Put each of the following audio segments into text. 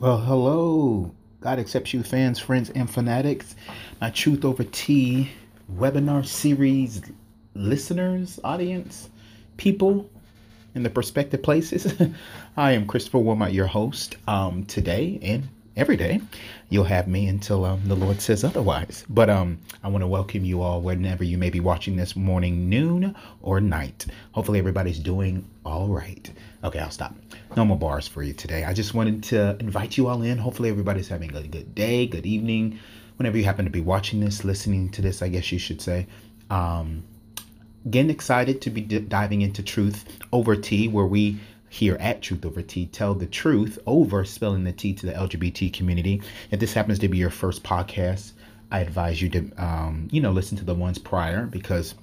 Well, hello, God accepts you, fans, friends, and fanatics. My Truth Over Tea webinar series listeners, audience, people in the prospective places. I am Christopher Wilmot, your host. Um, today and every day, you'll have me until um, the Lord says otherwise. But um, I want to welcome you all whenever you may be watching this morning, noon, or night. Hopefully, everybody's doing all right. Okay, I'll stop. No more bars for you today. I just wanted to invite you all in. Hopefully, everybody's having a good day, good evening, whenever you happen to be watching this, listening to this, I guess you should say. Um, getting excited to be d- diving into truth over tea, where we here at Truth Over Tea tell the truth over spilling the tea to the LGBT community. If this happens to be your first podcast, I advise you to, um, you know, listen to the ones prior because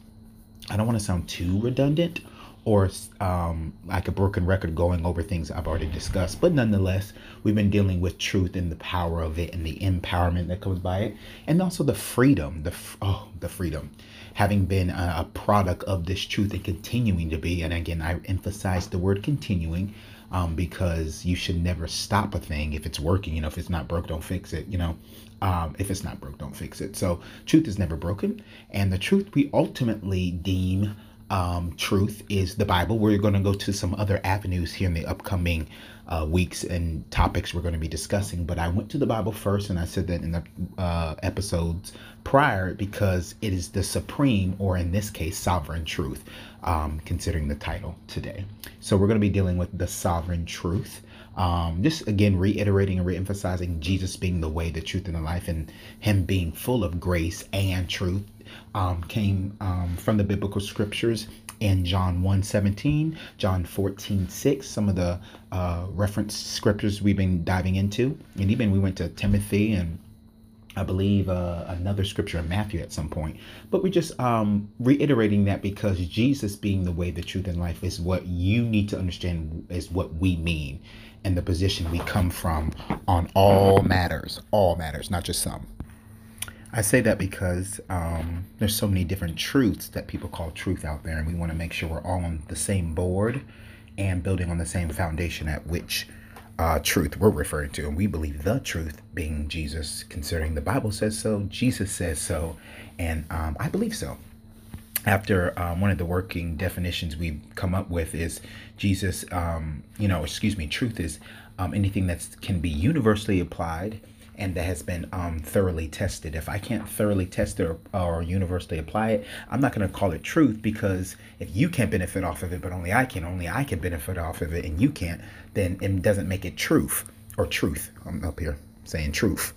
I don't want to sound too redundant or um, like a broken record going over things I've already discussed. But nonetheless, we've been dealing with truth and the power of it and the empowerment that comes by it, and also the freedom. The oh, the freedom, having been a, product of this truth and continuing to be. And again, I emphasize the word continuing. Um, because you should never stop a thing if it's working. You know, if it's not broke, don't fix it. You know, um, if it's not broke, don't fix it. So, truth is never broken, and the truth we ultimately deem um, truth is the Bible. We're going to go to some other avenues here in the upcoming uh, weeks and topics we're going to be discussing. But I went to the Bible first, and I said that in the uh, episodes prior because it is the supreme, or in this case, sovereign truth, um, considering the title today. So we're going to be dealing with the sovereign truth. Um, just again reiterating and re-emphasizing Jesus being the way, the truth, and the life, and Him being full of grace and truth um, came um, from the biblical scriptures in John 1 17, John 14 6, some of the uh, reference scriptures we've been diving into. And even we went to Timothy and I believe uh, another scripture in Matthew at some point. But we're just um, reiterating that because Jesus being the way, the truth, and life is what you need to understand is what we mean and the position we come from on all matters, all matters, not just some. I say that because um, there's so many different truths that people call truth out there, and we want to make sure we're all on the same board and building on the same foundation at which uh, truth we're referring to. And we believe the truth being Jesus, considering the Bible says so, Jesus says so, and um, I believe so. After um, one of the working definitions we've come up with is Jesus, um, you know, excuse me, truth is um, anything that can be universally applied and that has been um, thoroughly tested. If I can't thoroughly test it or, or universally apply it, I'm not going to call it truth because if you can't benefit off of it, but only I can, only I can benefit off of it, and you can't, then it doesn't make it truth or truth. I'm up here saying truth.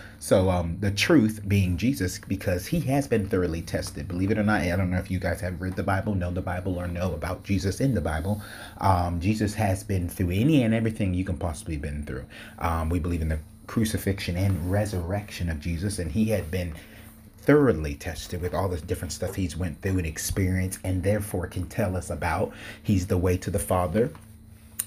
so um, the truth being Jesus, because he has been thoroughly tested. Believe it or not, I don't know if you guys have read the Bible, know the Bible, or know about Jesus in the Bible. Um, Jesus has been through any and everything you can possibly been through. Um, we believe in the crucifixion and resurrection of Jesus, and he had been thoroughly tested with all the different stuff he's went through and experienced and therefore can tell us about he's the way to the father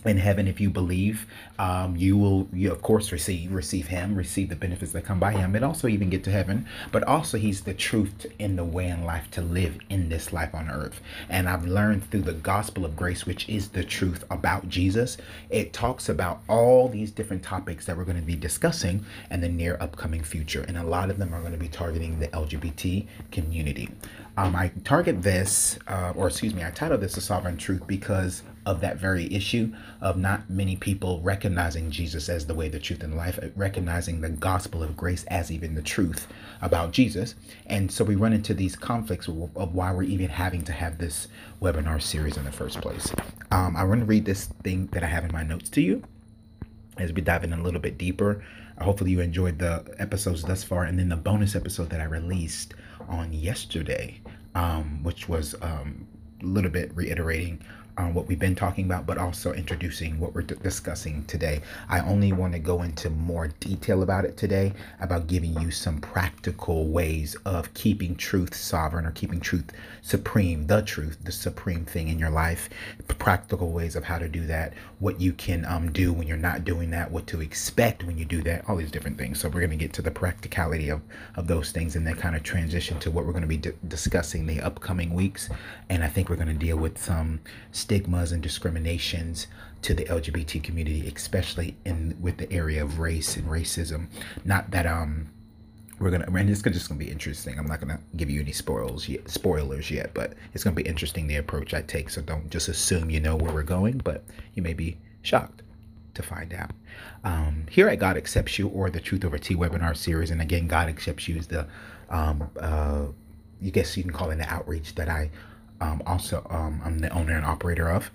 in heaven if you believe um, you will you of course receive receive him receive the benefits that come by him and also even get to heaven. But also he's the truth in the way in life to live in this life on earth. And i've learned through the gospel of grace which is the truth about jesus it talks about all these different topics that we're going to be discussing in the near upcoming future. And a lot of them are going to be targeting the lgbt community. Um, i target this uh, or excuse me i title this the sovereign truth because of that very issue of not many people recognizing Jesus as the way, the truth, and life, recognizing the gospel of grace as even the truth about Jesus. And so we run into these conflicts of why we're even having to have this webinar series in the first place. Um, I want to read this thing that I have in my notes to you as we dive in a little bit deeper. Hopefully, you enjoyed the episodes thus far, and then the bonus episode that I released on yesterday, um, which was um, a little bit reiterating on what we've been talking about, but also introducing what we're d- discussing today. I only want to go into more detail about it today, about giving you some practical ways of keeping truth sovereign or keeping truth supreme, the truth, the supreme thing in your life, practical ways of how to do that, what you can um, do when you're not doing that, what to expect when you do that, all these different things. So we're going to get to the practicality of, of those things and then kind of transition to what we're going to be d- discussing the upcoming weeks. And I think we're going to deal with some stigmas and discriminations to the LGBT community, especially in with the area of race and racism. Not that um we're gonna and it's just gonna be interesting. I'm not gonna give you any spoils yet, spoilers yet, but it's gonna be interesting the approach I take. So don't just assume you know where we're going, but you may be shocked to find out. Um, here at God Accepts You or the Truth Over Tea webinar series, and again, God Accepts You is the um, uh, you guess you can call it an outreach that I um, also um, I'm the owner and operator of.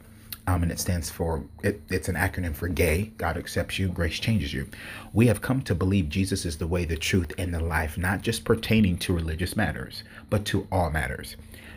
Um, and it stands for it, it's an acronym for gay. God accepts you grace changes you. We have come to believe jesus is the way the truth and the life not just pertaining to religious matters but to all matters.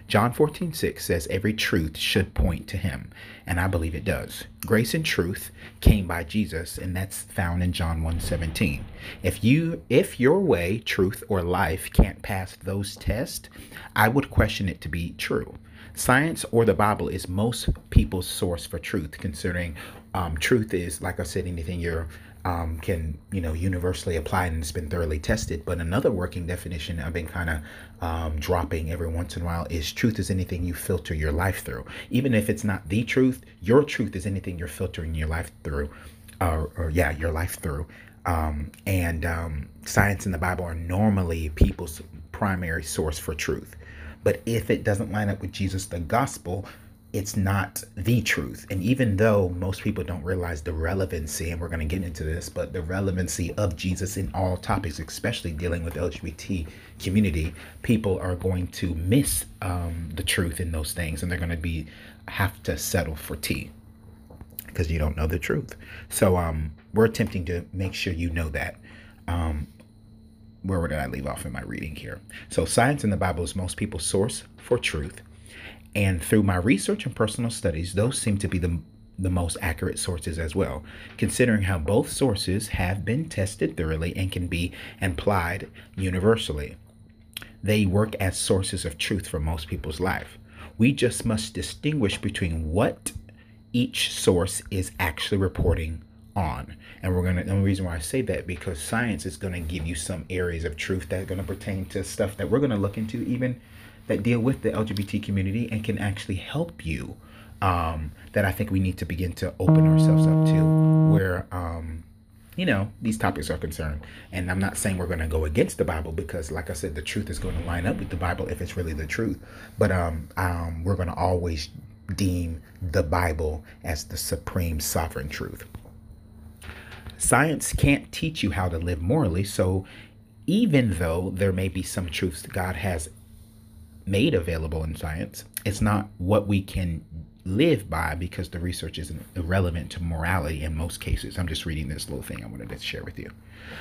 John 14 6 says every truth should point to him and i believe it does. Grace and truth came by jesus and that's found in john 1 17 if you if your way truth or life can't pass those tests i would question it to be true Science or the Bible is most people's source for truth, considering um, truth is, like I said, anything you um, can, you know, universally applied and it's been thoroughly tested. But another working definition I've been kind of um, dropping every once in a while is truth is anything you filter your life through. Even if it's not the truth, your truth is anything you're filtering your life through, or, or yeah, your life through. Um, and um, science and the Bible are normally people's primary source for truth. But if it doesn't line up with Jesus, the gospel, it's not the truth. And even though most people don't realize the relevancy, and we're going to get into this, but the relevancy of Jesus in all topics, especially dealing with LGBT community, people are going to miss um, the truth in those things, and they're going to be have to settle for tea because you don't know the truth. So um, we're attempting to make sure you know that. Um, where did I leave off in my reading here? So, science in the Bible is most people's source for truth. And through my research and personal studies, those seem to be the, the most accurate sources as well, considering how both sources have been tested thoroughly and can be applied universally. They work as sources of truth for most people's life. We just must distinguish between what each source is actually reporting on. And we're gonna. And the reason why I say that because science is gonna give you some areas of truth that are gonna pertain to stuff that we're gonna look into, even that deal with the LGBT community and can actually help you. Um, that I think we need to begin to open ourselves up to, where um, you know these topics are concerned. And I'm not saying we're to go against the Bible because, like I said, the truth is going to line up with the Bible if it's really the truth. But um, um, we're to always deem the Bible as the supreme sovereign truth. Science can't teach you how to live morally. So, even though there may be some truths that God has made available in science, it's not what we can live by because the research is irrelevant to morality in most cases. I'm just reading this little thing I wanted to share with you.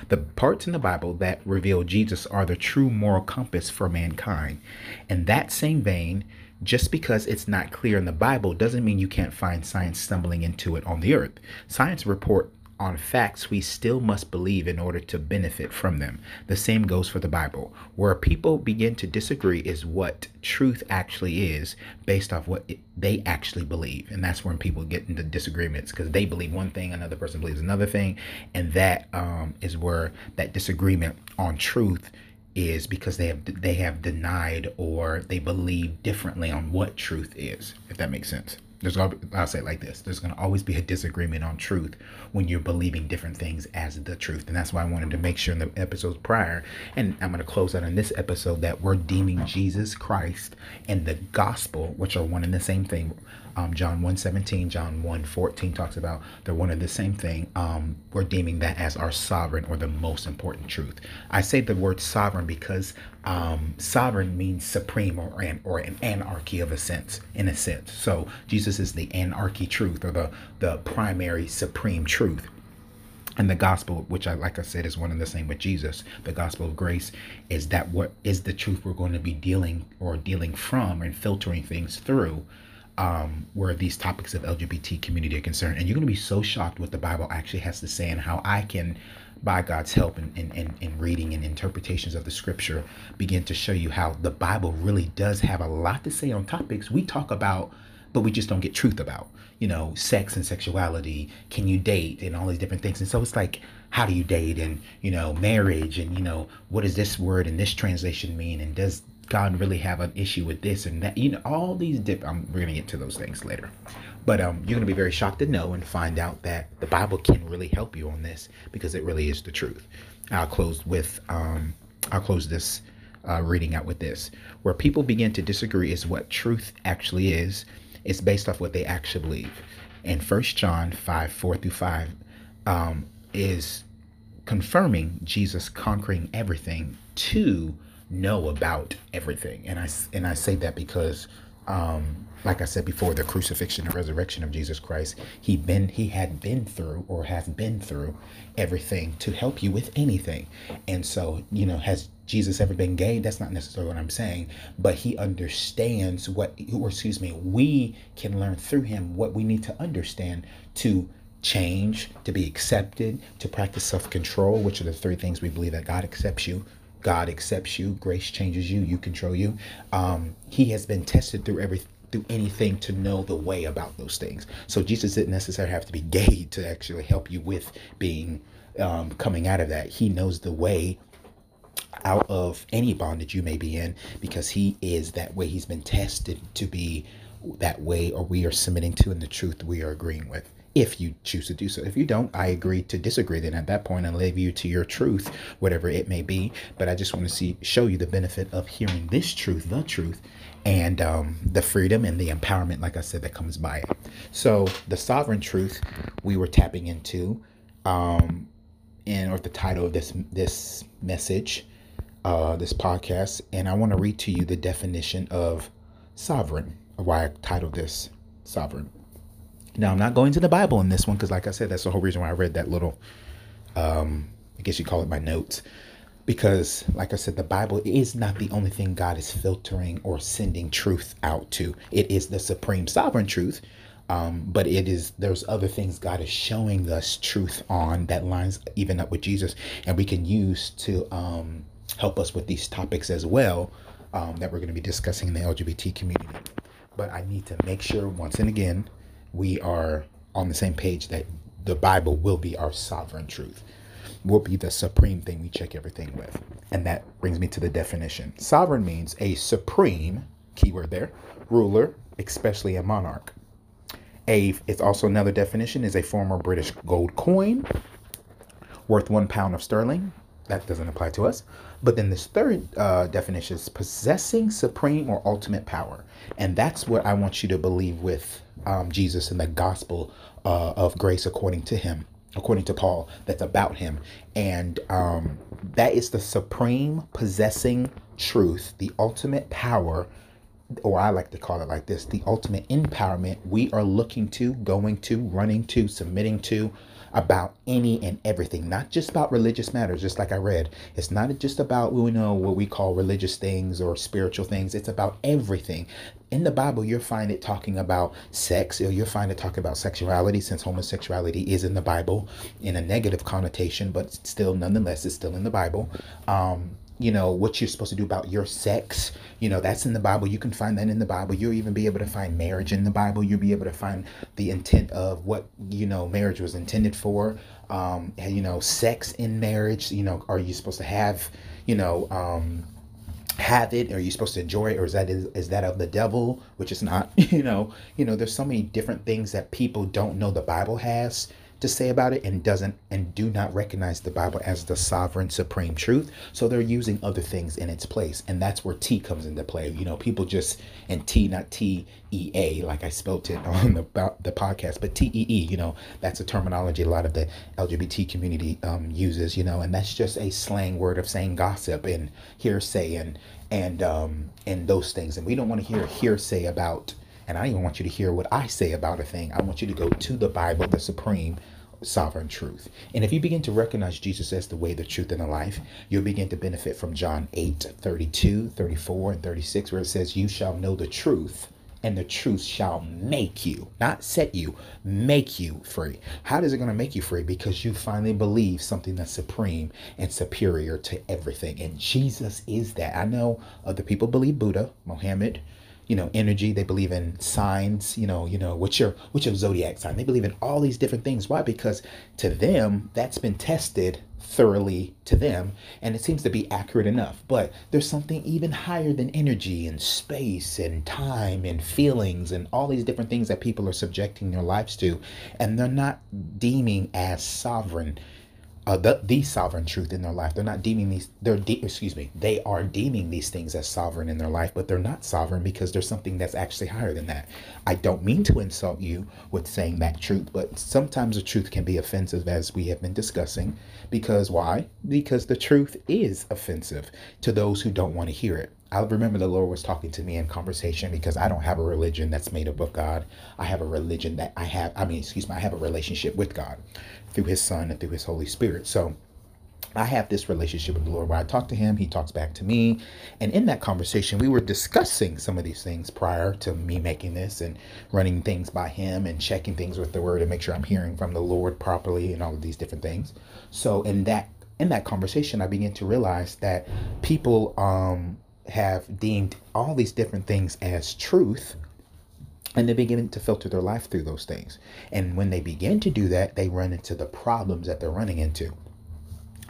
The parts in the Bible that reveal Jesus are the true moral compass for mankind. In that same vein, just because it's not clear in the Bible doesn't mean you can't find science stumbling into it on the earth. Science report on facts we still must believe in order to benefit from them. The same goes for the Bible. Where people begin to disagree is what truth actually is based off what it, they actually believe. And that's when people get into disagreements because they believe one thing, another person believes another thing. And that um, is where that disagreement on truth is because they have they have denied or they believe differently on what truth is, if that makes sense there's I'll say it like this there's going to always be a disagreement on truth when you're believing different things as the truth. And that's why I wanted to make sure in the episodes prior and I'm going to close out on this episode that we're deeming Jesus Christ and the gospel which are one and the same thing um, John 1.17, John 1.14 talks about they're one and the same thing. Um, we're deeming that as our sovereign or the most important truth. I say the word sovereign because um, sovereign means supreme or an, or an anarchy of a sense, in a sense. So Jesus is the anarchy truth or the, the primary supreme truth. And the gospel, which I like I said is one and the same with Jesus, the gospel of grace is that what is the truth we're going to be dealing or dealing from and filtering things through um, where these topics of LGBT community are concerned. And you're going to be so shocked what the Bible actually has to say and how I can, by God's help in, in, in, in reading and interpretations of the scripture, begin to show you how the Bible really does have a lot to say on topics we talk about, but we just don't get truth about. You know, sex and sexuality, can you date, and all these different things. And so it's like, how do you date, and, you know, marriage, and, you know, what does this word in this translation mean, and does God really have an issue with this and that? You know, all these different. Um, we're gonna get to those things later, but um, you're gonna be very shocked to know and find out that the Bible can really help you on this because it really is the truth. I'll close with um, I'll close this uh, reading out with this. Where people begin to disagree is what truth actually is. It's based off what they actually believe. And First John 5 4 through 5 um, is confirming Jesus conquering everything to know about everything. And I, and I say that because um, like I said before, the crucifixion and resurrection of Jesus Christ, he been he had been through or has been through everything to help you with anything. And so, you know, has Jesus ever been gay? That's not necessarily what I'm saying, but he understands what or excuse me, we can learn through him what we need to understand to change, to be accepted, to practice self-control, which are the three things we believe that God accepts you, God accepts you, grace changes you, you control you. Um, he has been tested through every through anything to know the way about those things. So Jesus didn't necessarily have to be gay to actually help you with being um, coming out of that. He knows the way out of any bondage you may be in because he is that way. He's been tested to be that way, or we are submitting to in the truth we are agreeing with if you choose to do so. If you don't, I agree to disagree then at that point and leave you to your truth, whatever it may be. But I just want to see show you the benefit of hearing this truth, the truth, and um, the freedom and the empowerment, like I said, that comes by it. So the sovereign truth we were tapping into, um, and or the title of this this message, uh, this podcast, and I want to read to you the definition of sovereign, why I titled this sovereign. Now, I'm not going to the Bible in this one because, like I said, that's the whole reason why I read that little, um, I guess you call it my notes. Because, like I said, the Bible is not the only thing God is filtering or sending truth out to. It is the supreme sovereign truth, um, but it is there's other things God is showing us truth on that lines even up with Jesus, and we can use to um, help us with these topics as well um, that we're going to be discussing in the LGBT community. But I need to make sure once and again we are on the same page that the Bible will be our sovereign truth, will be the supreme thing we check everything with. And that brings me to the definition. Sovereign means a supreme, keyword there, ruler, especially a monarch. A, it's also another definition, is a former British gold coin worth one pound of sterling. That doesn't apply to us. But then this third uh, definition is possessing supreme or ultimate power. And that's what I want you to believe with um, Jesus and the gospel uh, of grace according to him, according to Paul, that's about him. And um, that is the supreme possessing truth, the ultimate power, or I like to call it like this the ultimate empowerment we are looking to, going to, running to, submitting to, about any and everything, not just about religious matters, just like I read. It's not just about, you know, what we call religious things or spiritual things. It's about everything. In the Bible, you'll find it talking about sex, or you'll find it talking about sexuality, since homosexuality is in the Bible in a negative connotation, but still, nonetheless, it's still in the Bible. Um, you know what you're supposed to do about your sex. You know that's in the bible. You can find that in the bible. You'll even be able to find marriage in the bible. You'll be able to find the intent of what you know marriage was intended for. Um you know sex in marriage you know are you supposed to have you know um have it? Are you supposed to enjoy it? Or is that is, is that of the devil which is not you know? You know there's so many different things that people don't know the bible has to say about it and doesn't and do not recognize the Bible as the sovereign supreme truth. So they're using other things in its place. And that's where T comes into play. You know, people just and T not T E A like I spelt it on the the podcast, but T E E, you know, that's a terminology a lot of the LGBT community um, uses, you know, and that's just a slang word of saying gossip and hearsay and and um and those things. And we don't want to hear hearsay about and I don't even want you to hear what I say about a thing. I want you to go to the Bible, the supreme sovereign truth. And if you begin to recognize Jesus as the way, the truth, and the life, you'll begin to benefit from John 8 32, 34, and 36, where it says, You shall know the truth, and the truth shall make you, not set you, make you free. How is it going to make you free? Because you finally believe something that's supreme and superior to everything. And Jesus is that. I know other people believe Buddha, Mohammed, you know energy. They believe in signs you know you know what's your what's your zodiac sign they believe in all these different things. Why? Because to them that's been tested thoroughly to them and it seems to be accurate enough. But there's something even higher than energy and space and time and feelings and all these different things that people are subjecting their lives to and they're not deeming as sovereign uh, the, the sovereign truth in their life. They're not deeming these, they're, de- excuse me, they are deeming these things as sovereign in their life, but they're not sovereign because there's something that's actually higher than that. I don't mean to insult you with saying that truth, but sometimes the truth can be offensive, as we have been discussing. Because why? Because the truth is offensive to those who don't want to hear it. I remember the Lord was talking to me in conversation because I don't have a religion that's made up of God. I have a religion that I have, I mean, excuse me, I have a relationship with God through his son and through his Holy Spirit. So I have this relationship with the Lord where I talk to him, he talks back to me. And in that conversation, we were discussing some of these things prior to me making this and running things by him and checking things with the word and make sure I'm hearing from the Lord properly and all of these different things. So in that in that conversation, I began to realize that people um, have deemed all these different things as truth and they begin to filter their life through those things. And when they begin to do that, they run into the problems that they're running into.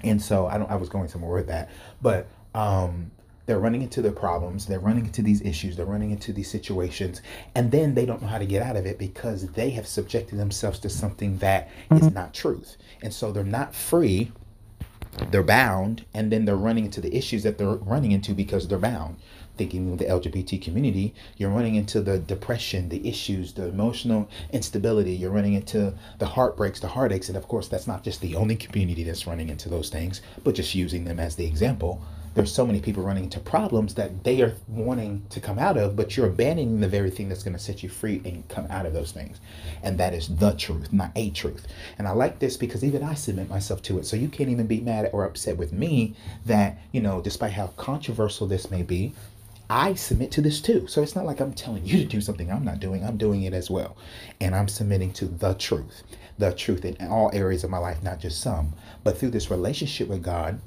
And so I don't I was going somewhere with that, but um they're running into the problems, they're running into these issues, they're running into these situations, and then they don't know how to get out of it because they have subjected themselves to something that is not truth. And so they're not free, they're bound, and then they're running into the issues that they're running into because they're bound thinking of the LGBT community, you're running into the depression, the issues, the emotional instability. You're running into the heartbreaks, the heartaches. And of course, that's not just the only community that's running into those things, but just using them as the example. There's so many people running into problems that they are wanting to come out of, but you're abandoning the very thing that's going to set you free and come out of those things. And that is the truth, not a truth. And I like this because even I submit myself to it. So you can't even be mad or upset with me that, you know, despite how controversial this may be, I submit to this too. So it's not like I'm telling you to do something I'm not doing. I'm doing it as well. And I'm submitting to the truth, the truth in all areas of my life, not just some. But through this relationship with God,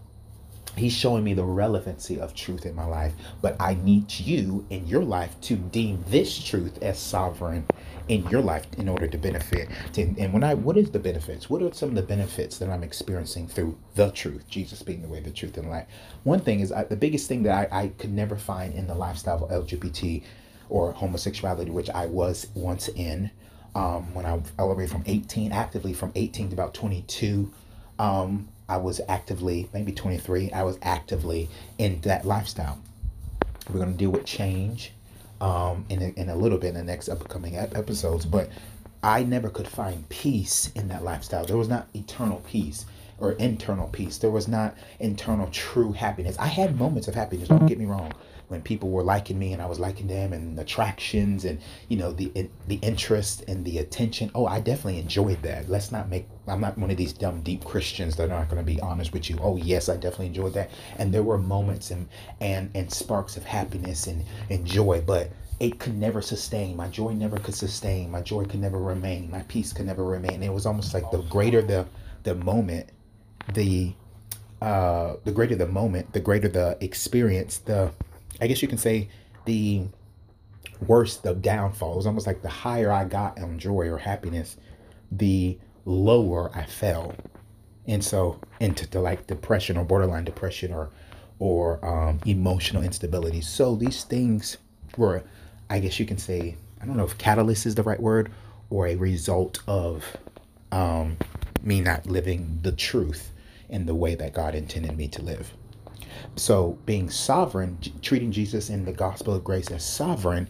He's showing me the relevancy of truth in my life. But I need you in your life to deem this truth as sovereign in your life in order to benefit. And when I, what is the benefits? What are some of the benefits that I'm experiencing through the truth? Jesus being the way, the truth, and life. One thing is I, the biggest thing that I, I could never find in the lifestyle of LGBT or homosexuality, which I was once in. Um, when I elevated from 18, actively from 18 to about 22, um, I was actively, maybe 23, I was actively in that lifestyle. We're going to deal with change um, in, a, in a little bit in the next upcoming episodes. But I never could find peace in that lifestyle. There was not eternal peace or internal peace. There was not internal true happiness. I had moments of happiness, don't get me wrong, when people were liking me and I was liking them and attractions and you know the the interest and the attention. Oh, I definitely enjoyed that. Let's not make I'm not one of these dumb deep Christians that are not going to be honest with you. Oh, yes, I definitely enjoyed that. And there were moments and and and sparks of happiness and and joy, but it could never sustain. My joy never could sustain. My joy could never remain. My peace could never remain. It was almost like the greater the the moment, the uh the greater the moment, the greater the experience, the I guess you can say the worse the downfall. It was almost like the higher I got on joy or happiness, the lower I fell. And so into the like depression or borderline depression or or um, emotional instability. So these things were, I guess you can say, I don't know if catalyst is the right word or a result of um, me not living the truth in the way that God intended me to live. So, being sovereign, treating Jesus in the gospel of grace as sovereign,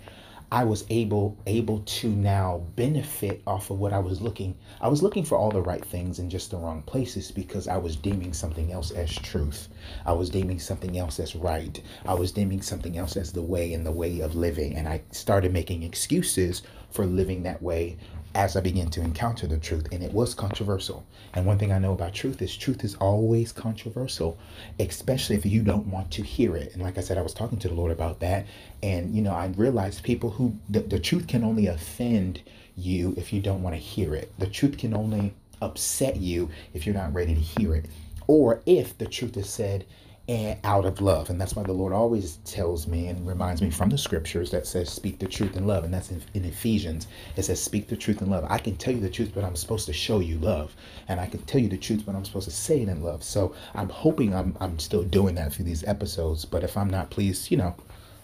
I was able able to now benefit off of what I was looking. I was looking for all the right things in just the wrong places because I was deeming something else as truth. I was deeming something else as right. I was deeming something else as the way and the way of living, and I started making excuses for living that way as I began to encounter the truth, and it was controversial. And one thing I know about truth is truth is always controversial, especially if you don't want to hear it. And like I said, I was talking to the Lord about that, and you know, I realized people who the, the truth can only offend you if you don't want to hear it. The truth can only upset you if you're not ready to hear it, or if the truth is said and out of love. And that's why the Lord always tells me and reminds me from the scriptures that says, speak the truth in love. And that's in, in, Ephesians. It says, speak the truth in love. I can tell you the truth, but I'm supposed to show you love. And I can tell you the truth, but I'm supposed to say it in love. So I'm hoping I'm, I'm still doing that through these episodes. But if I'm not, please, you know,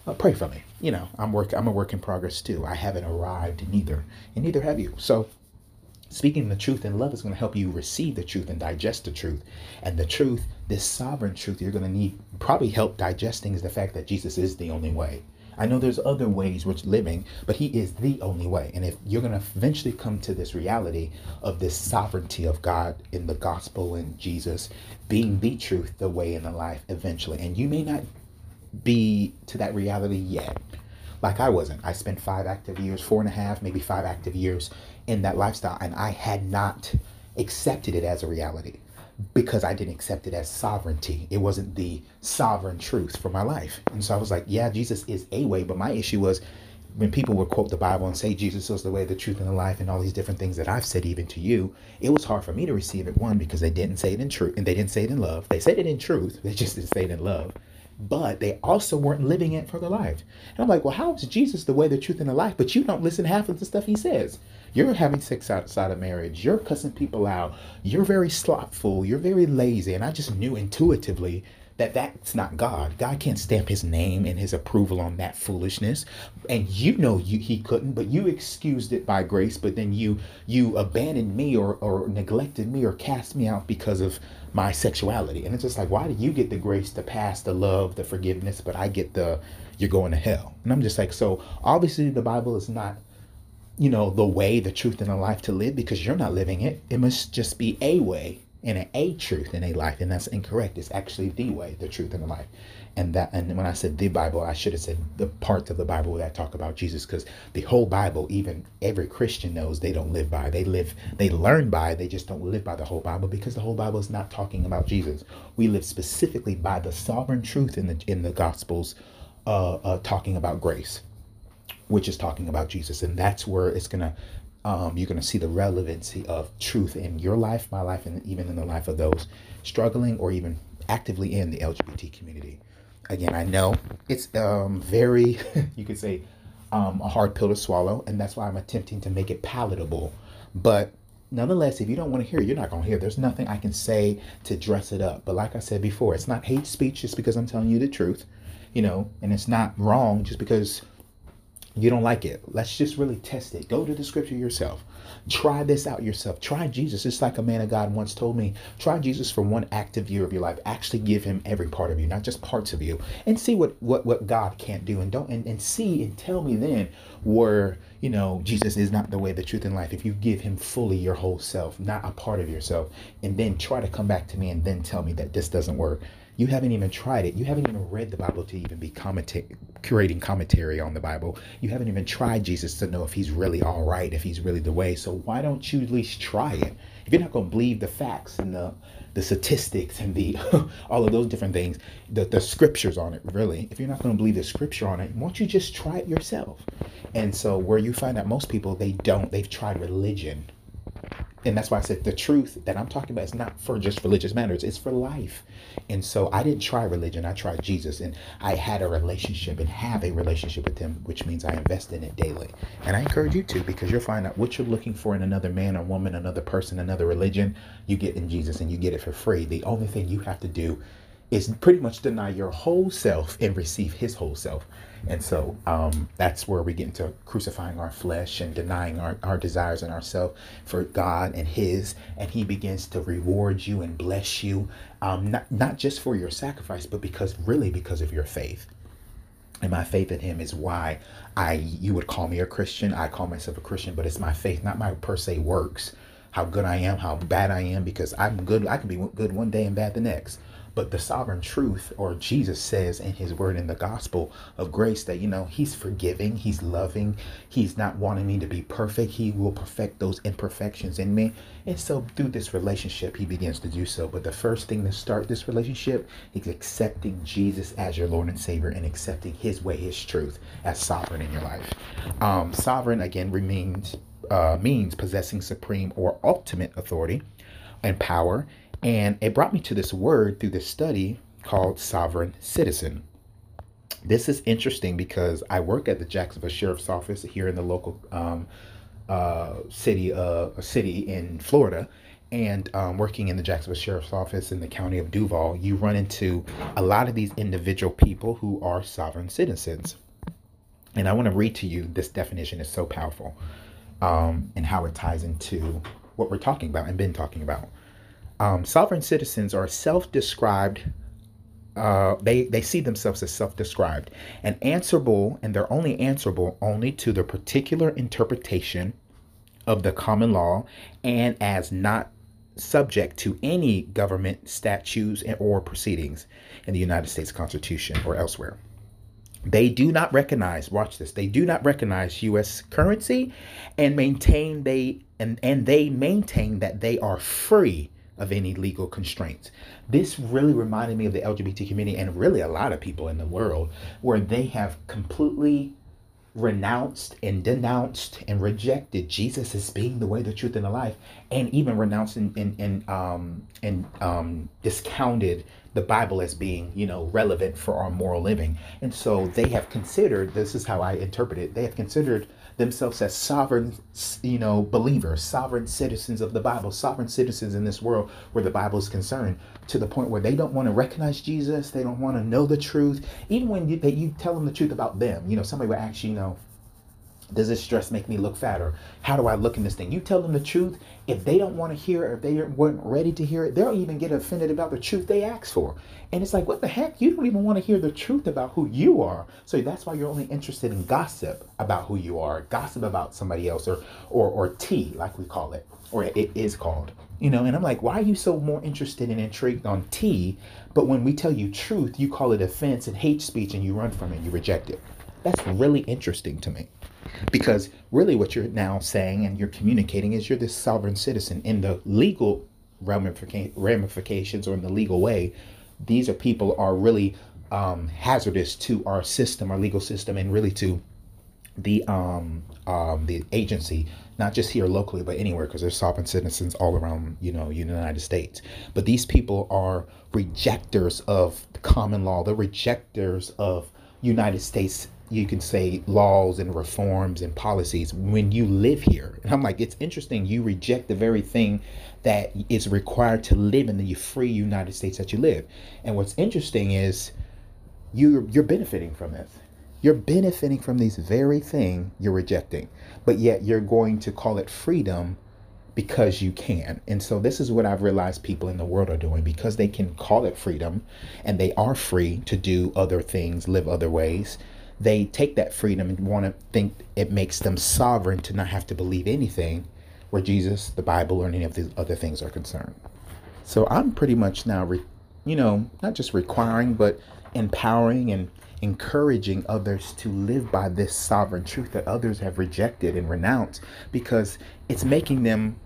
uh, pray for me. You know, I'm work. I'm a work in progress too. I haven't arrived neither, and neither have you. So Speaking the truth in love is going to help you receive the truth and digest the truth. And the truth, this sovereign truth, you're going to need probably help digesting is the fact that Jesus is the only way. I know there's other ways which living, but he is the only way. And if you're going to eventually come to this reality of this sovereignty of God in the gospel and Jesus being the truth, the way, and the life eventually, and you may not be to that reality yet like I wasn't. I spent five active years, four and a half, maybe five active years in that lifestyle, and I had not accepted it as a reality because I didn't accept it as sovereignty. It wasn't the sovereign truth for my life. And so I was like, yeah, Jesus is a way, but my issue was when people would quote the Bible and say Jesus is the way, the truth, and the life, and all these different things that I've said even to you, it was hard for me to receive it. One, because they didn't say it in truth, and they didn't say it in love. They said it in truth, they just didn't say it in love but they also weren't living it for their life. And I'm like, well, how is Jesus the way, the truth, and the life? But you don't listen half of the stuff he says. You're having sex outside of marriage. You're cussing people out. You're very slothful. You're very lazy. And I just knew intuitively that that's not God. God can't stamp his name and his approval on that foolishness. And you know you, he couldn't, but you excused it by grace, but then you you abandoned me or, or neglected me or cast me out because of my sexuality. And it's just like, why do you get the grace, the past, the love, the forgiveness, but I get the you're going to hell? And I'm just like, so obviously the Bible is not, you know, the way, the truth, and the life to live because you're not living it. It must just be a way and a, a truth in a life, and that's incorrect. It's actually the way, the truth, and the life. And that, and when I said the Bible, I should have said the parts of the Bible that talk about Jesus, because the whole Bible, even every Christian knows they don't live by. They live, they learn by. They just don't live by the whole Bible because the whole Bible is not talking about Jesus. We live specifically by the sovereign truth in the in the Gospels, uh, uh talking about grace, which is talking about Jesus, and that's where it's gonna um, you're going to see the relevancy of truth in your life, my life, and even in the life of those struggling or even actively in the LGBT community. Again, I know it's um, very, you could say, um, a hard pill to swallow, and that's why I'm attempting to make it palatable. But nonetheless, if you don't want to hear, you're not going to hear. There's nothing I can say to dress it up. But like I said before, it's not hate speech just because I'm telling you the truth, you know, and it's not wrong just because you don't like it. Let's just really test it. Go to the scripture yourself. Try this out yourself. Try Jesus. It's like a man of God once told me. Try Jesus for one active year of your life. Actually give him every part of you, not just parts of you. And see what what, what God can't do. And don't and, and see and tell me then where, you know, Jesus is not the way, the truth, and life. If you give him fully your whole self, not a part of yourself, and then try to come back to me and then tell me that this doesn't work you haven't even tried it. You haven't even read the Bible to even be commenta- curating commentary on the Bible. You haven't even tried Jesus to know if he's really all right, if he's really the way. So why don't you at least try it? If you're not going to believe the facts and the the statistics and the all of those different things, the, the scriptures on it, really, if you're not going to believe the scripture on it, why don't you just try it yourself? And so where you find out most people, they don't. They've tried religion and that's why I said the truth that I'm talking about is not for just religious matters, it's for life. And so I didn't try religion, I tried Jesus. And I had a relationship and have a relationship with Him, which means I invest in it daily. And I encourage you to because you'll find out what you're looking for in another man or woman, another person, another religion, you get in Jesus and you get it for free. The only thing you have to do is pretty much deny your whole self and receive His whole self. And so um, that's where we get into crucifying our flesh and denying our, our desires and ourselves for God and His. And He begins to reward you and bless you, um, not, not just for your sacrifice, but because really because of your faith. And my faith in Him is why I, you would call me a Christian. I call myself a Christian, but it's my faith, not my per se works how good I am, how bad I am, because I'm good. I can be good one day and bad the next. But the sovereign truth, or Jesus says in his word in the gospel of grace, that, you know, he's forgiving, he's loving, he's not wanting me to be perfect. He will perfect those imperfections in me. And so through this relationship, he begins to do so. But the first thing to start this relationship is accepting Jesus as your Lord and Savior and accepting his way, his truth as sovereign in your life. Um, sovereign, again, remains uh, means possessing supreme or ultimate authority and power and it brought me to this word through this study called sovereign citizen. This is interesting because I work at the Jacksonville Sheriff's Office here in the local um, uh, city, uh, city in Florida, and um, working in the Jacksonville Sheriff's Office in the county of Duval, you run into a lot of these individual people who are sovereign citizens. And I want to read to you this definition is so powerful um, and how it ties into what we're talking about and been talking about. Um, sovereign citizens are self-described. Uh, they they see themselves as self-described and answerable, and they're only answerable only to the particular interpretation of the common law, and as not subject to any government statutes or proceedings in the United States Constitution or elsewhere. They do not recognize, watch this, they do not recognize US currency and maintain they and, and they maintain that they are free of any legal constraints. This really reminded me of the LGBT community and really a lot of people in the world where they have completely renounced and denounced and rejected Jesus as being the way, the truth, and the life, and even renounced and and, and um and um discounted the Bible as being, you know, relevant for our moral living. And so they have considered, this is how I interpret it, they have considered themselves as sovereign, you know, believers, sovereign citizens of the Bible, sovereign citizens in this world where the Bible is concerned, to the point where they don't want to recognize Jesus, they don't want to know the truth. Even when you, you tell them the truth about them, you know, somebody will ask you, you know, does this dress make me look fat or how do i look in this thing? You tell them the truth. If they don't want to hear it if they weren't ready to hear it they'll even get offended about the truth they asked for. And it's like what the heck? You don't even want to hear the truth about who you are. So that's why you're only interested in gossip about who you are gossip about somebody else or or, or tea like we call it or it is called you know? And i'm like why are you so more interested and intrigued on tea? But when we tell you truth you call it offense and hate speech and you run from it you reject it. That's really interesting to me because really, what you're now saying and you're communicating is you're this sovereign citizen in the legal ramifications or in the legal way. These are people are really um, hazardous to our system, our legal system, and really to the um, um, the agency, not just here locally, but anywhere, because there's sovereign citizens all around, you know, United States. But these people are rejectors of common law. They're rejectors of United States you can say laws and reforms and policies when you live here. And I'm like, it's interesting. You reject the very thing that is required to live in the free United States that you live. And what's interesting is you're you're benefiting from this. You're benefiting from these very thing you're rejecting, but yet you're going to call it freedom because you can. And so this is what I've realized people in the world are doing because they can call it freedom and they are free to do other things, live other ways they take that freedom and want to think it makes them sovereign to not have to believe anything where Jesus, the Bible, or any of these other things are concerned. So I'm pretty much now, re- you know, not just requiring, but empowering and encouraging others to live by this sovereign truth that others have rejected and renounced because it's making them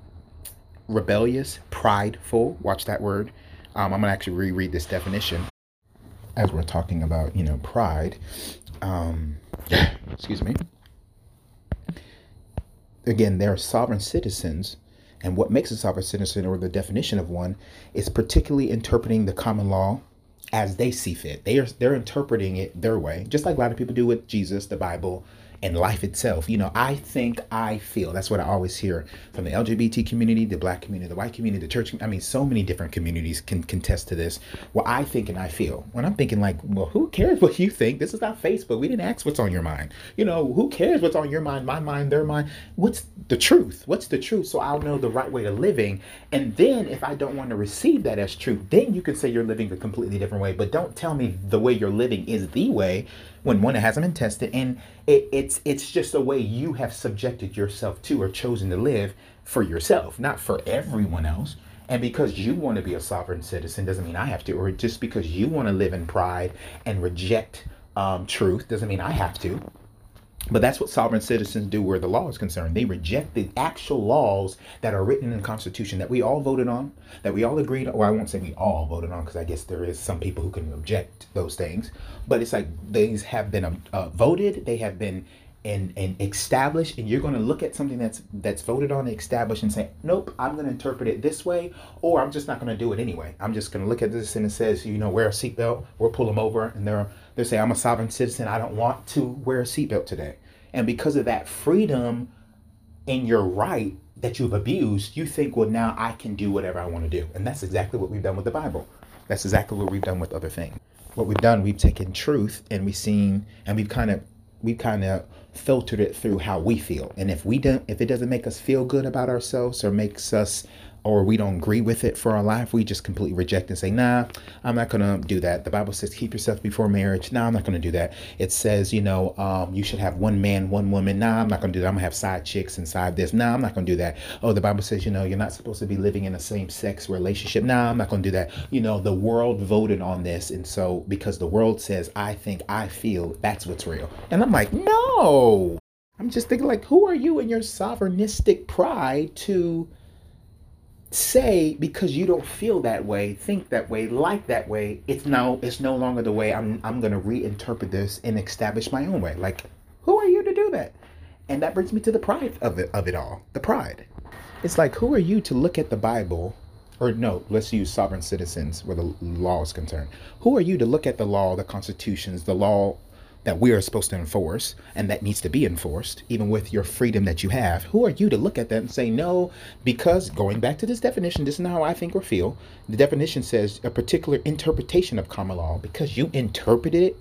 rebellious, prideful. Watch that word. Um, I'm going to actually reread this definition as we're talking about, you know, pride um, excuse me. Again, they're sovereign citizens, and what makes a sovereign citizen, or the definition of one, is particularly interpreting the common law as they see fit. They are they're interpreting it their way, just like a lot of people do with Jesus, the Bible, and life itself. You know, I think, I feel. That's what I always hear from the LGBT community, the black community, the white community, the church. I mean, so many different communities can contest to this. Well, I think and I feel. When I'm thinking, like, well, who cares what you think? This is not Facebook. We didn't ask what's on your mind. You know, who cares what's on your mind, my mind, their mind? What's the truth? What's the truth? So I'll know the right way of living. And then if I don't want to receive that as truth, then you can say you're living a completely different way. But don't tell me the way you're living is the way when one that hasn't been tested and it, it's it's just a way you have subjected yourself to or chosen to live for yourself not for everyone else. And because you want to be a sovereign citizen doesn't mean i have to or just because you want to live in pride and reject um, truth doesn't mean i have to but that's what sovereign citizens do where the law is concerned. They reject the actual laws that are written in the Constitution that we all voted on, that we all agreed on. Well, I won't say we all voted on because I guess there is some people who can object those things. But it's like these have been uh, voted, they have been and and and you're going to look at something that's that's voted on and established and say nope i'm going to interpret it this way or i'm just not going to do it anyway i'm just going to look at this and it says you know wear a seatbelt we'll pull them over and they're they say i'm a sovereign citizen. I don't want to wear a seatbelt today. And because of that freedom and your right that you've abused you think well now i can do whatever i want to do. And that's exactly what we've done with the bible. That's exactly what we've done with other things. What we've done we've taken truth and we've seen and we've kind of we've kind of filtered it through how we feel. And if we don't, if it doesn't make us feel good about ourselves or makes us or we don't agree with it for our life, we just completely reject and say, nah, I'm not going to do that. The Bible says, keep yourself before marriage. Nah, I'm not going to do that. It says, you know, um, you should have one man, one woman. Nah, I'm not going to do that. I'm going to have side chicks inside this. Nah, I'm not going to do that. Oh, the Bible says, you know, you're not supposed to be living in a same sex relationship. Nah, I'm not going to do that. You know, the world voted on this. And so because the world says, I think, I feel, that's what's real. And I'm like, no. I'm just thinking, like, who are you in your sovereignistic pride to say because you don't feel that way, think that way, like that way, it's now it's no longer the way I'm I'm gonna reinterpret this and establish my own way. Like, who are you to do that? And that brings me to the pride of it of it all. The pride. It's like who are you to look at the Bible or no, let's use sovereign citizens where the law is concerned. Who are you to look at the law, the constitutions, the law that we are supposed to enforce and that needs to be enforced, even with your freedom that you have, who are you to look at that and say no? Because going back to this definition, this is not how I think or feel. The definition says a particular interpretation of common law. Because you interpreted it,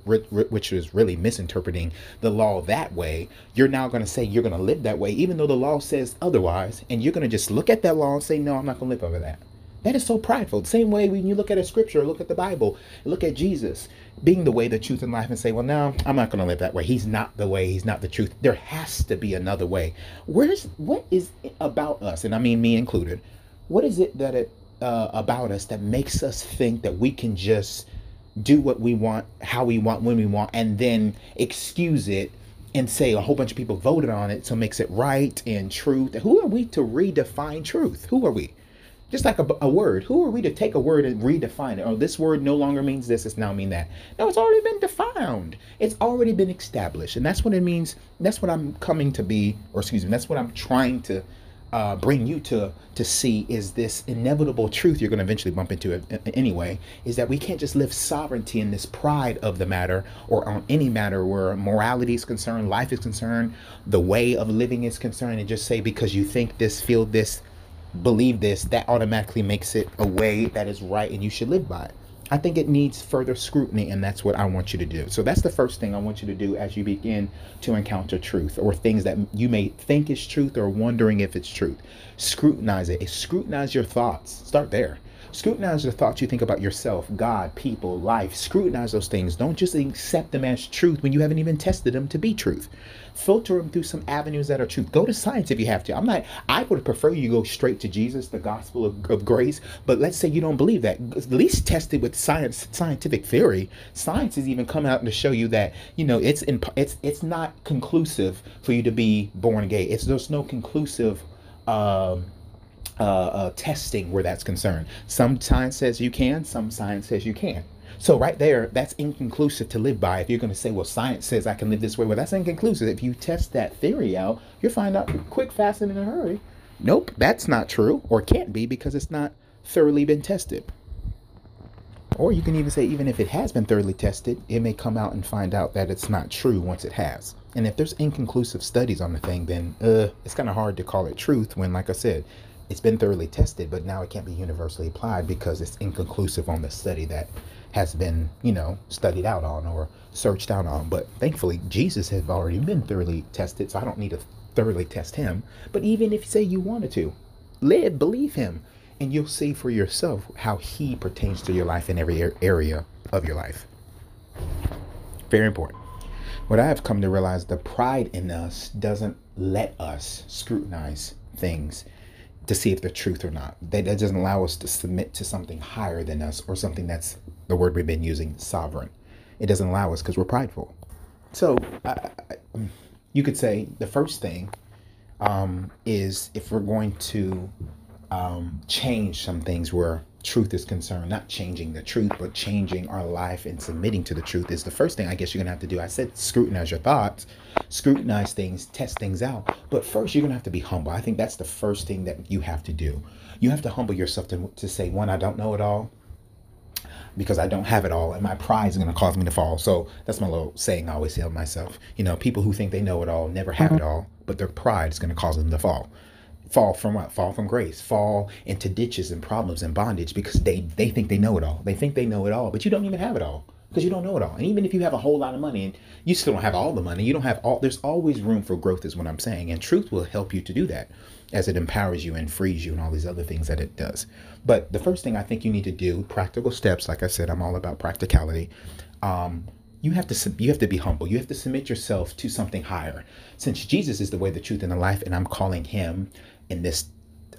which is really misinterpreting the law that way, you're now going to say you're going to live that way, even though the law says otherwise. And you're going to just look at that law and say, no, I'm not going to live over that. That is so prideful. The same way when you look at a scripture, look at the Bible, look at Jesus being the way, the truth, and life, and say, well, no, I'm not going to live that way. He's not the way. He's not the truth. There has to be another way. Where's what is it about us, and I mean me included? What is it that it uh, about us that makes us think that we can just do what we want, how we want, when we want, and then excuse it and say a whole bunch of people voted on it, so makes it right and truth? Who are we to redefine truth? Who are we? Just like a, a, word. Who are we to take a word and redefine it? Oh, this word no longer means this, it's now mean that. No, it's already been defined. It's already been established. And that's what it means. That's what I'm coming to be, or excuse me, that's what I'm trying to uh, bring you to to see is this inevitable truth you're going to eventually bump into it anyway is that we can't just live sovereignty in this pride of the matter or on any matter where morality is concerned life is concerned the way of living is concerned and just say because you think this feel this believe this, that automatically makes it a way that is right and you should live by it. I think it needs further scrutiny, and that's what I want you to do. So, that's the first thing I want you to do as you begin to encounter truth or things that you may think is truth or wondering if it's truth. Scrutinize it, scrutinize your thoughts. Start there. Scrutinize the thoughts you think about yourself, God, people, life. Scrutinize those things. Don't just accept them as truth when you haven't even tested them to be truth. Filter them through some avenues that are truth. Go to science if you have to. I'm not, I would prefer you go straight to Jesus, the gospel of, of grace. But let's say you don't believe that. At least test it with science, scientific theory. Science has even come out to show you that, you know, it's in, it's it's not conclusive for you to be born gay. It's there's no conclusive um uh, uh, testing where that's concerned. Some science says you can, some science says you can't. So right there, that's inconclusive to live by. If you're going to say, well, science says I can live this way, well, that's inconclusive. If you test that theory out, you'll find out quick, fast, and in a hurry. Nope, that's not true, or can't be because it's not thoroughly been tested. Or you can even say, even if it has been thoroughly tested, it may come out and find out that it's not true once it has. And if there's inconclusive studies on the thing, then uh, it's kind of hard to call it truth when, like I said, it's been thoroughly tested, but now it can't be universally applied because it's inconclusive on the study that has been, you know, studied out on or searched out on. But thankfully, Jesus has already been thoroughly tested, so I don't need to thoroughly test him. But even if, you say, you wanted to, live, believe him, and you'll see for yourself how he pertains to your life in every area of your life. Very important. What I have come to realize the pride in us doesn't let us scrutinize things to see if they're truth or not. That, doesn't allow us to submit to something higher than us or something that's the word we've been using, sovereign. It doesn't allow us because we're prideful. So I, you could say the first thing um, is if we're going to um, change some things where truth is concerned, not changing the truth, but changing our life and submitting to the truth is the first thing I guess you're gonna have to do. I said scrutinize your thoughts, scrutinize things, test things out. But first, you're gonna have to be humble. I think that's the first thing that you have to do. You have to humble yourself to, to say, one, I don't know it all because I don't have it all, and my pride is going to cause me to fall. So that's my little saying I always tell myself. You know, people who think they know it all never have it uh-huh. all, but their pride is going to cause them to fall fall from what? Fall from grace. Fall into ditches and problems and bondage because they they think they know it all. They think they know it all but you don't even have it all because you don't know it all. And even if you have a whole lot of money and you still don't have all the money. You don't have all there's always room for growth is what i'm saying. And truth will help you to do that as it empowers you and frees you and all these other things that it does. But the first thing i think you need to do practical steps like i said i'm all about practicality. Um, you have to you have to be humble. You have to submit yourself to something higher. Since Jesus is the way, the truth, and the life, and I'm calling him in this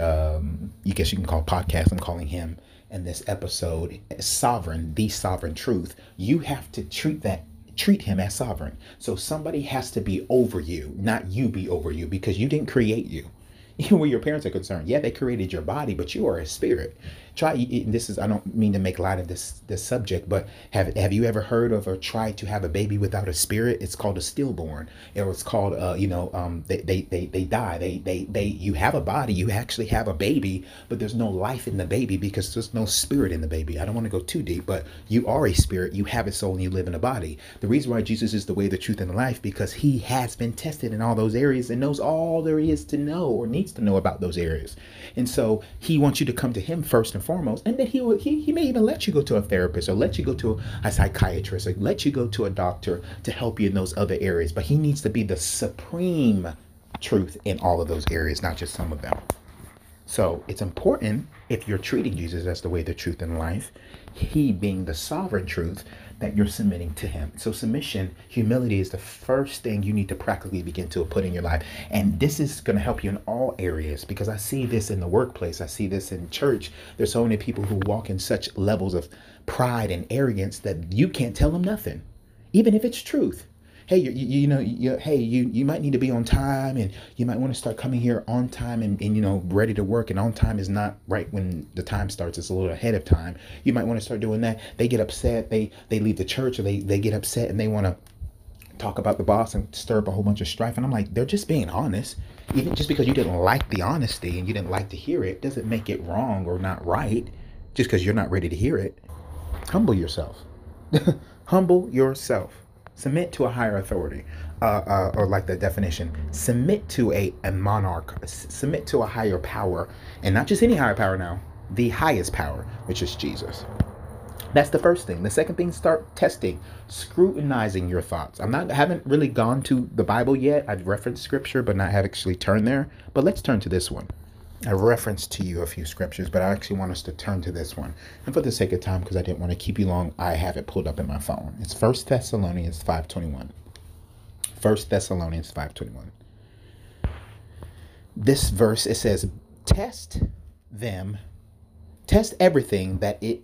um, you guess you can call podcast, I'm calling him in this episode sovereign, the sovereign truth. You have to treat that treat him as sovereign. So somebody has to be over you, not you be over you, because you didn't create you. Even where your parents are concerned, yeah, they created your body, but you are a spirit try this is i don't mean to make light of this this subject but have have you ever heard of or tried to have a baby without a spirit? It's called a stillborn. Or it's called uh you know um they they they, they die. They they they you have a body you actually have a baby but there's no life in the baby because there's no spirit in the baby. I don't want to go too deep but you are a spirit you have a soul and you live in a body. The reason why jesus is the way the truth and the life because he has been tested in all those areas and knows all there is to know or needs to know about those areas. And so he wants you to come to him first and and foremost. And then he, will, he, he may even let you go to a therapist or let you go to a psychiatrist or let you go to a doctor to help you in those other areas. But he needs to be the supreme truth in all of those areas, not just some of them. So it's important if you're treating Jesus as the way, the truth, and life, he being the sovereign truth, that you're submitting to him. So submission, humility is the first thing you need to practically begin to put in your life. And this is going to help you in all areas because I see this in the workplace. I see this in church. There's so many people who walk in such levels of pride and arrogance that you can't tell them nothing, even if it's truth hey, you, you, know, you, hey, you, you might need to be on time and you might want to start coming here on time and, and, you know, ready to work. And on time is not right when the time starts. It's a little ahead of time. You might want to start doing that. They get upset. They, they leave the church or they, they get upset and they want to talk about the boss and stir up a whole bunch of strife. And I'm like, they're just being honest. Even just because you didn't like the honesty and you didn't like to hear it doesn't make it wrong or not right just because you're not ready to hear it. Humble yourself. Humble yourself submit to a higher authority uh, uh, or like the definition submit to a, a monarch submit to a higher power and not just any higher power now the highest power which is jesus. That's the first thing. The second thing start testing scrutinizing your thoughts. I'm not I haven't really gone to the bible yet. I've referenced scripture but not have actually turned there. But let's turn to this one I referenced to you a few scriptures, but I actually want us to turn to this one. And for the sake of time, because I didn't want to keep you long, I have it pulled up in my phone. It's First Thessalonians 5.21. First Thessalonians 5.21. This verse, it says, test them, test everything that it,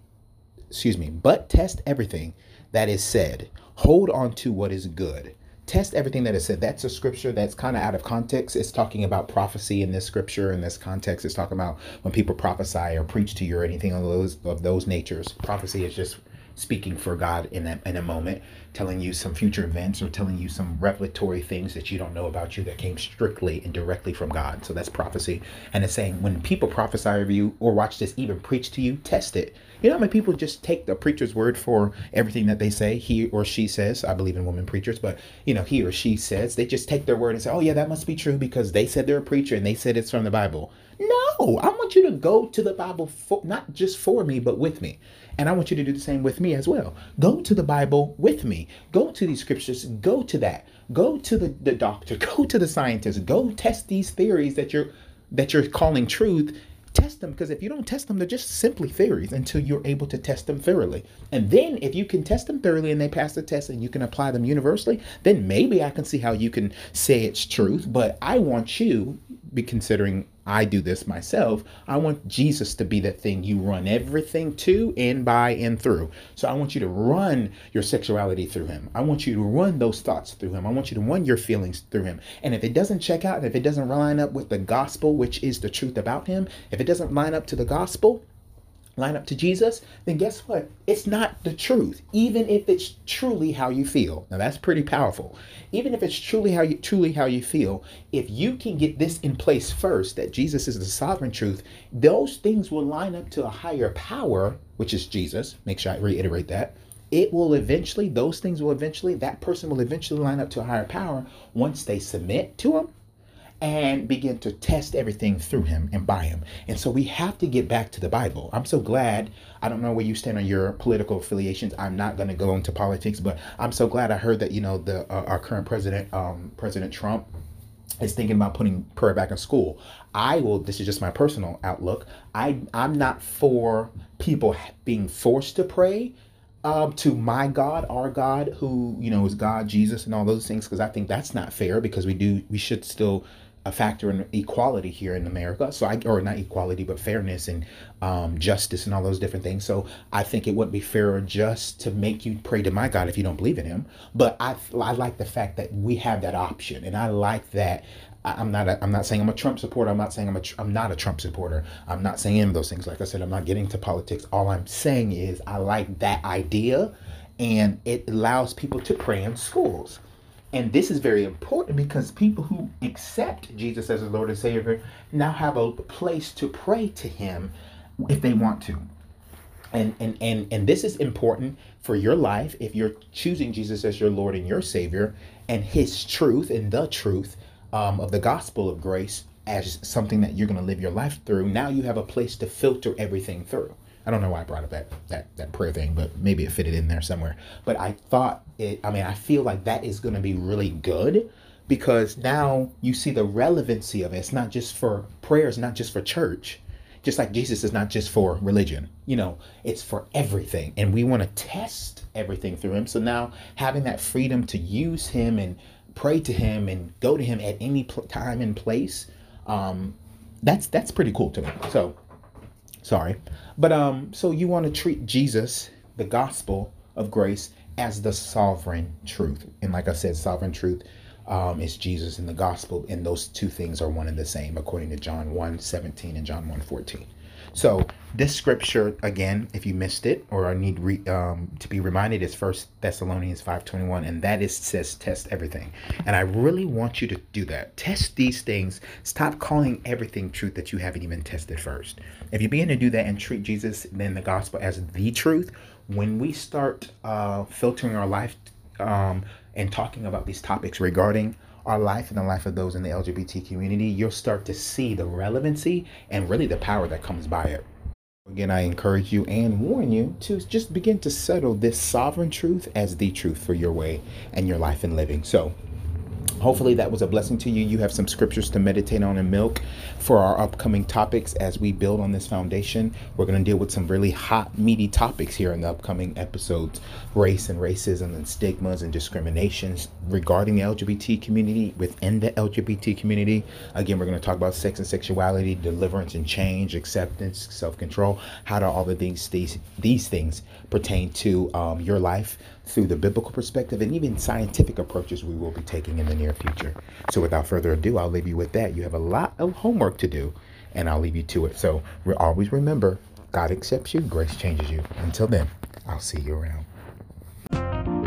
excuse me, but test everything that is said. Hold on to what is good test everything that is said. That's a scripture that's kind of out of context. It's talking about prophecy in this scripture. In this context, it's talking about when people prophesy or preach to you or anything of those of those natures. Prophecy is just speaking for God in a, in a moment, telling you some future events or telling you some revelatory things that you don't know about you that came strictly and directly from God. So that's prophecy. And it's saying when people prophesy of you or watch this even preach to you, test it. You know how many people just take the preacher's word for everything that they say, he or she says. I believe in women preachers, but you know, he or she says, they just take their word and say, oh yeah, that must be true because they said they're a preacher and they said it's from the Bible. No, I want you to go to the Bible for not just for me, but with me. And I want you to do the same with me as well. Go to the Bible with me. Go to these scriptures. Go to that. Go to the, the doctor. Go to the scientist. Go test these theories that you're that you're calling truth test them because if you don't test them, they're just simply theories until you're able to test them thoroughly. And then if you can test them thoroughly and they pass the test and you can apply them universally, then maybe I can see how you can say it's truth. But I want you be considering I do this myself. I want Jesus to be the thing you run everything to, in, by, and through. So I want you to run your sexuality through him. I want you to run those thoughts through him. I want you to run your feelings through him. And if it doesn't check out, if it doesn't line up with the gospel, which is the truth about him, if it doesn't line up to the gospel, line up to Jesus, then guess what? It's not the truth, even if it's truly how you feel. Now that's pretty powerful. Even if it's truly how you truly how you feel, if you can get this in place first, that Jesus is the sovereign truth, those things will line up to a higher power, which is Jesus. Make sure I reiterate that. It will eventually, those things will eventually, that person will eventually line up to a higher power once they submit to him and begin to test everything through him and by him. And so we have to get back to the Bible. I'm so glad. I don't know where you stand on your political affiliations. I'm not going to go into politics, but I'm so glad I heard that you know the uh, our current president, um, President Trump, is thinking about putting prayer back in school. I will. This is just my personal outlook. I I'm not for people being forced to pray um, to my God, our God, who you know is God, Jesus, and all those things, because I think that's not fair. Because we do, we should still a factor in equality here in America. So I, or not equality, but fairness and um, justice and all those different things. So I think it wouldn't be fair or just to make you pray to my God if you don't believe in Him. But I, I like the fact that we have that option, and I like that. I'm not. A, I'm not saying I'm a Trump supporter. I'm not saying I'm a. I'm not a Trump supporter. I'm not saying any of those things. Like I said, I'm not getting to politics. All I'm saying is I like that idea, and it allows people to pray in schools. And this is very important because people who accept Jesus as a Lord and Savior now have a place to pray to Him if they want to. And, and and and this is important for your life if you're choosing Jesus as your Lord and your Savior and His truth and the truth um, of the gospel of grace as something that you're going to live your life through. Now you have a place to filter everything through. I don't know why I brought up that that that prayer thing, but maybe it fitted in there somewhere. But I thought it. I mean, I feel like that is going to be really good because now you see the relevancy of it. It's not just for prayers, not just for church. Just like Jesus is not just for religion, you know, it's for everything. And we want to test everything through him. So now having that freedom to use him and pray to him and go to him at any pl- time and place, um, that's that's pretty cool to me. So sorry. But um, so you want to treat Jesus, the gospel of grace, as the sovereign truth. And like I said, sovereign truth um, is Jesus in the gospel, and those two things are one and the same, according to John 1 17 and John 1 14. So this scripture again, if you missed it or need re, um, to be reminded, is First Thessalonians five twenty one, and that is says test everything. And I really want you to do that. Test these things. Stop calling everything truth that you haven't even tested first. If you begin to do that and treat Jesus then the gospel as the truth, when we start uh, filtering our life um, and talking about these topics regarding our life and the life of those in the LGBT community, you'll start to see the relevancy and really the power that comes by it. Again, I encourage you and warn you to just begin to settle this sovereign truth as the truth for your way and your life and living. So, Hopefully, that was a blessing to you. You have some scriptures to meditate on and milk for our upcoming topics as we build on this foundation. We're going to deal with some really hot, meaty topics here in the upcoming episodes race and racism and stigmas and discriminations regarding the LGBT community within the LGBT community. Again, we're going to talk about sex and sexuality, deliverance and change, acceptance, self control. How do all of these, these, these things pertain to um, your life? Through the biblical perspective and even scientific approaches we will be taking in the near future. So, without further ado, I'll leave you with that. You have a lot of homework to do, and I'll leave you to it. So, always remember God accepts you, grace changes you. Until then, I'll see you around.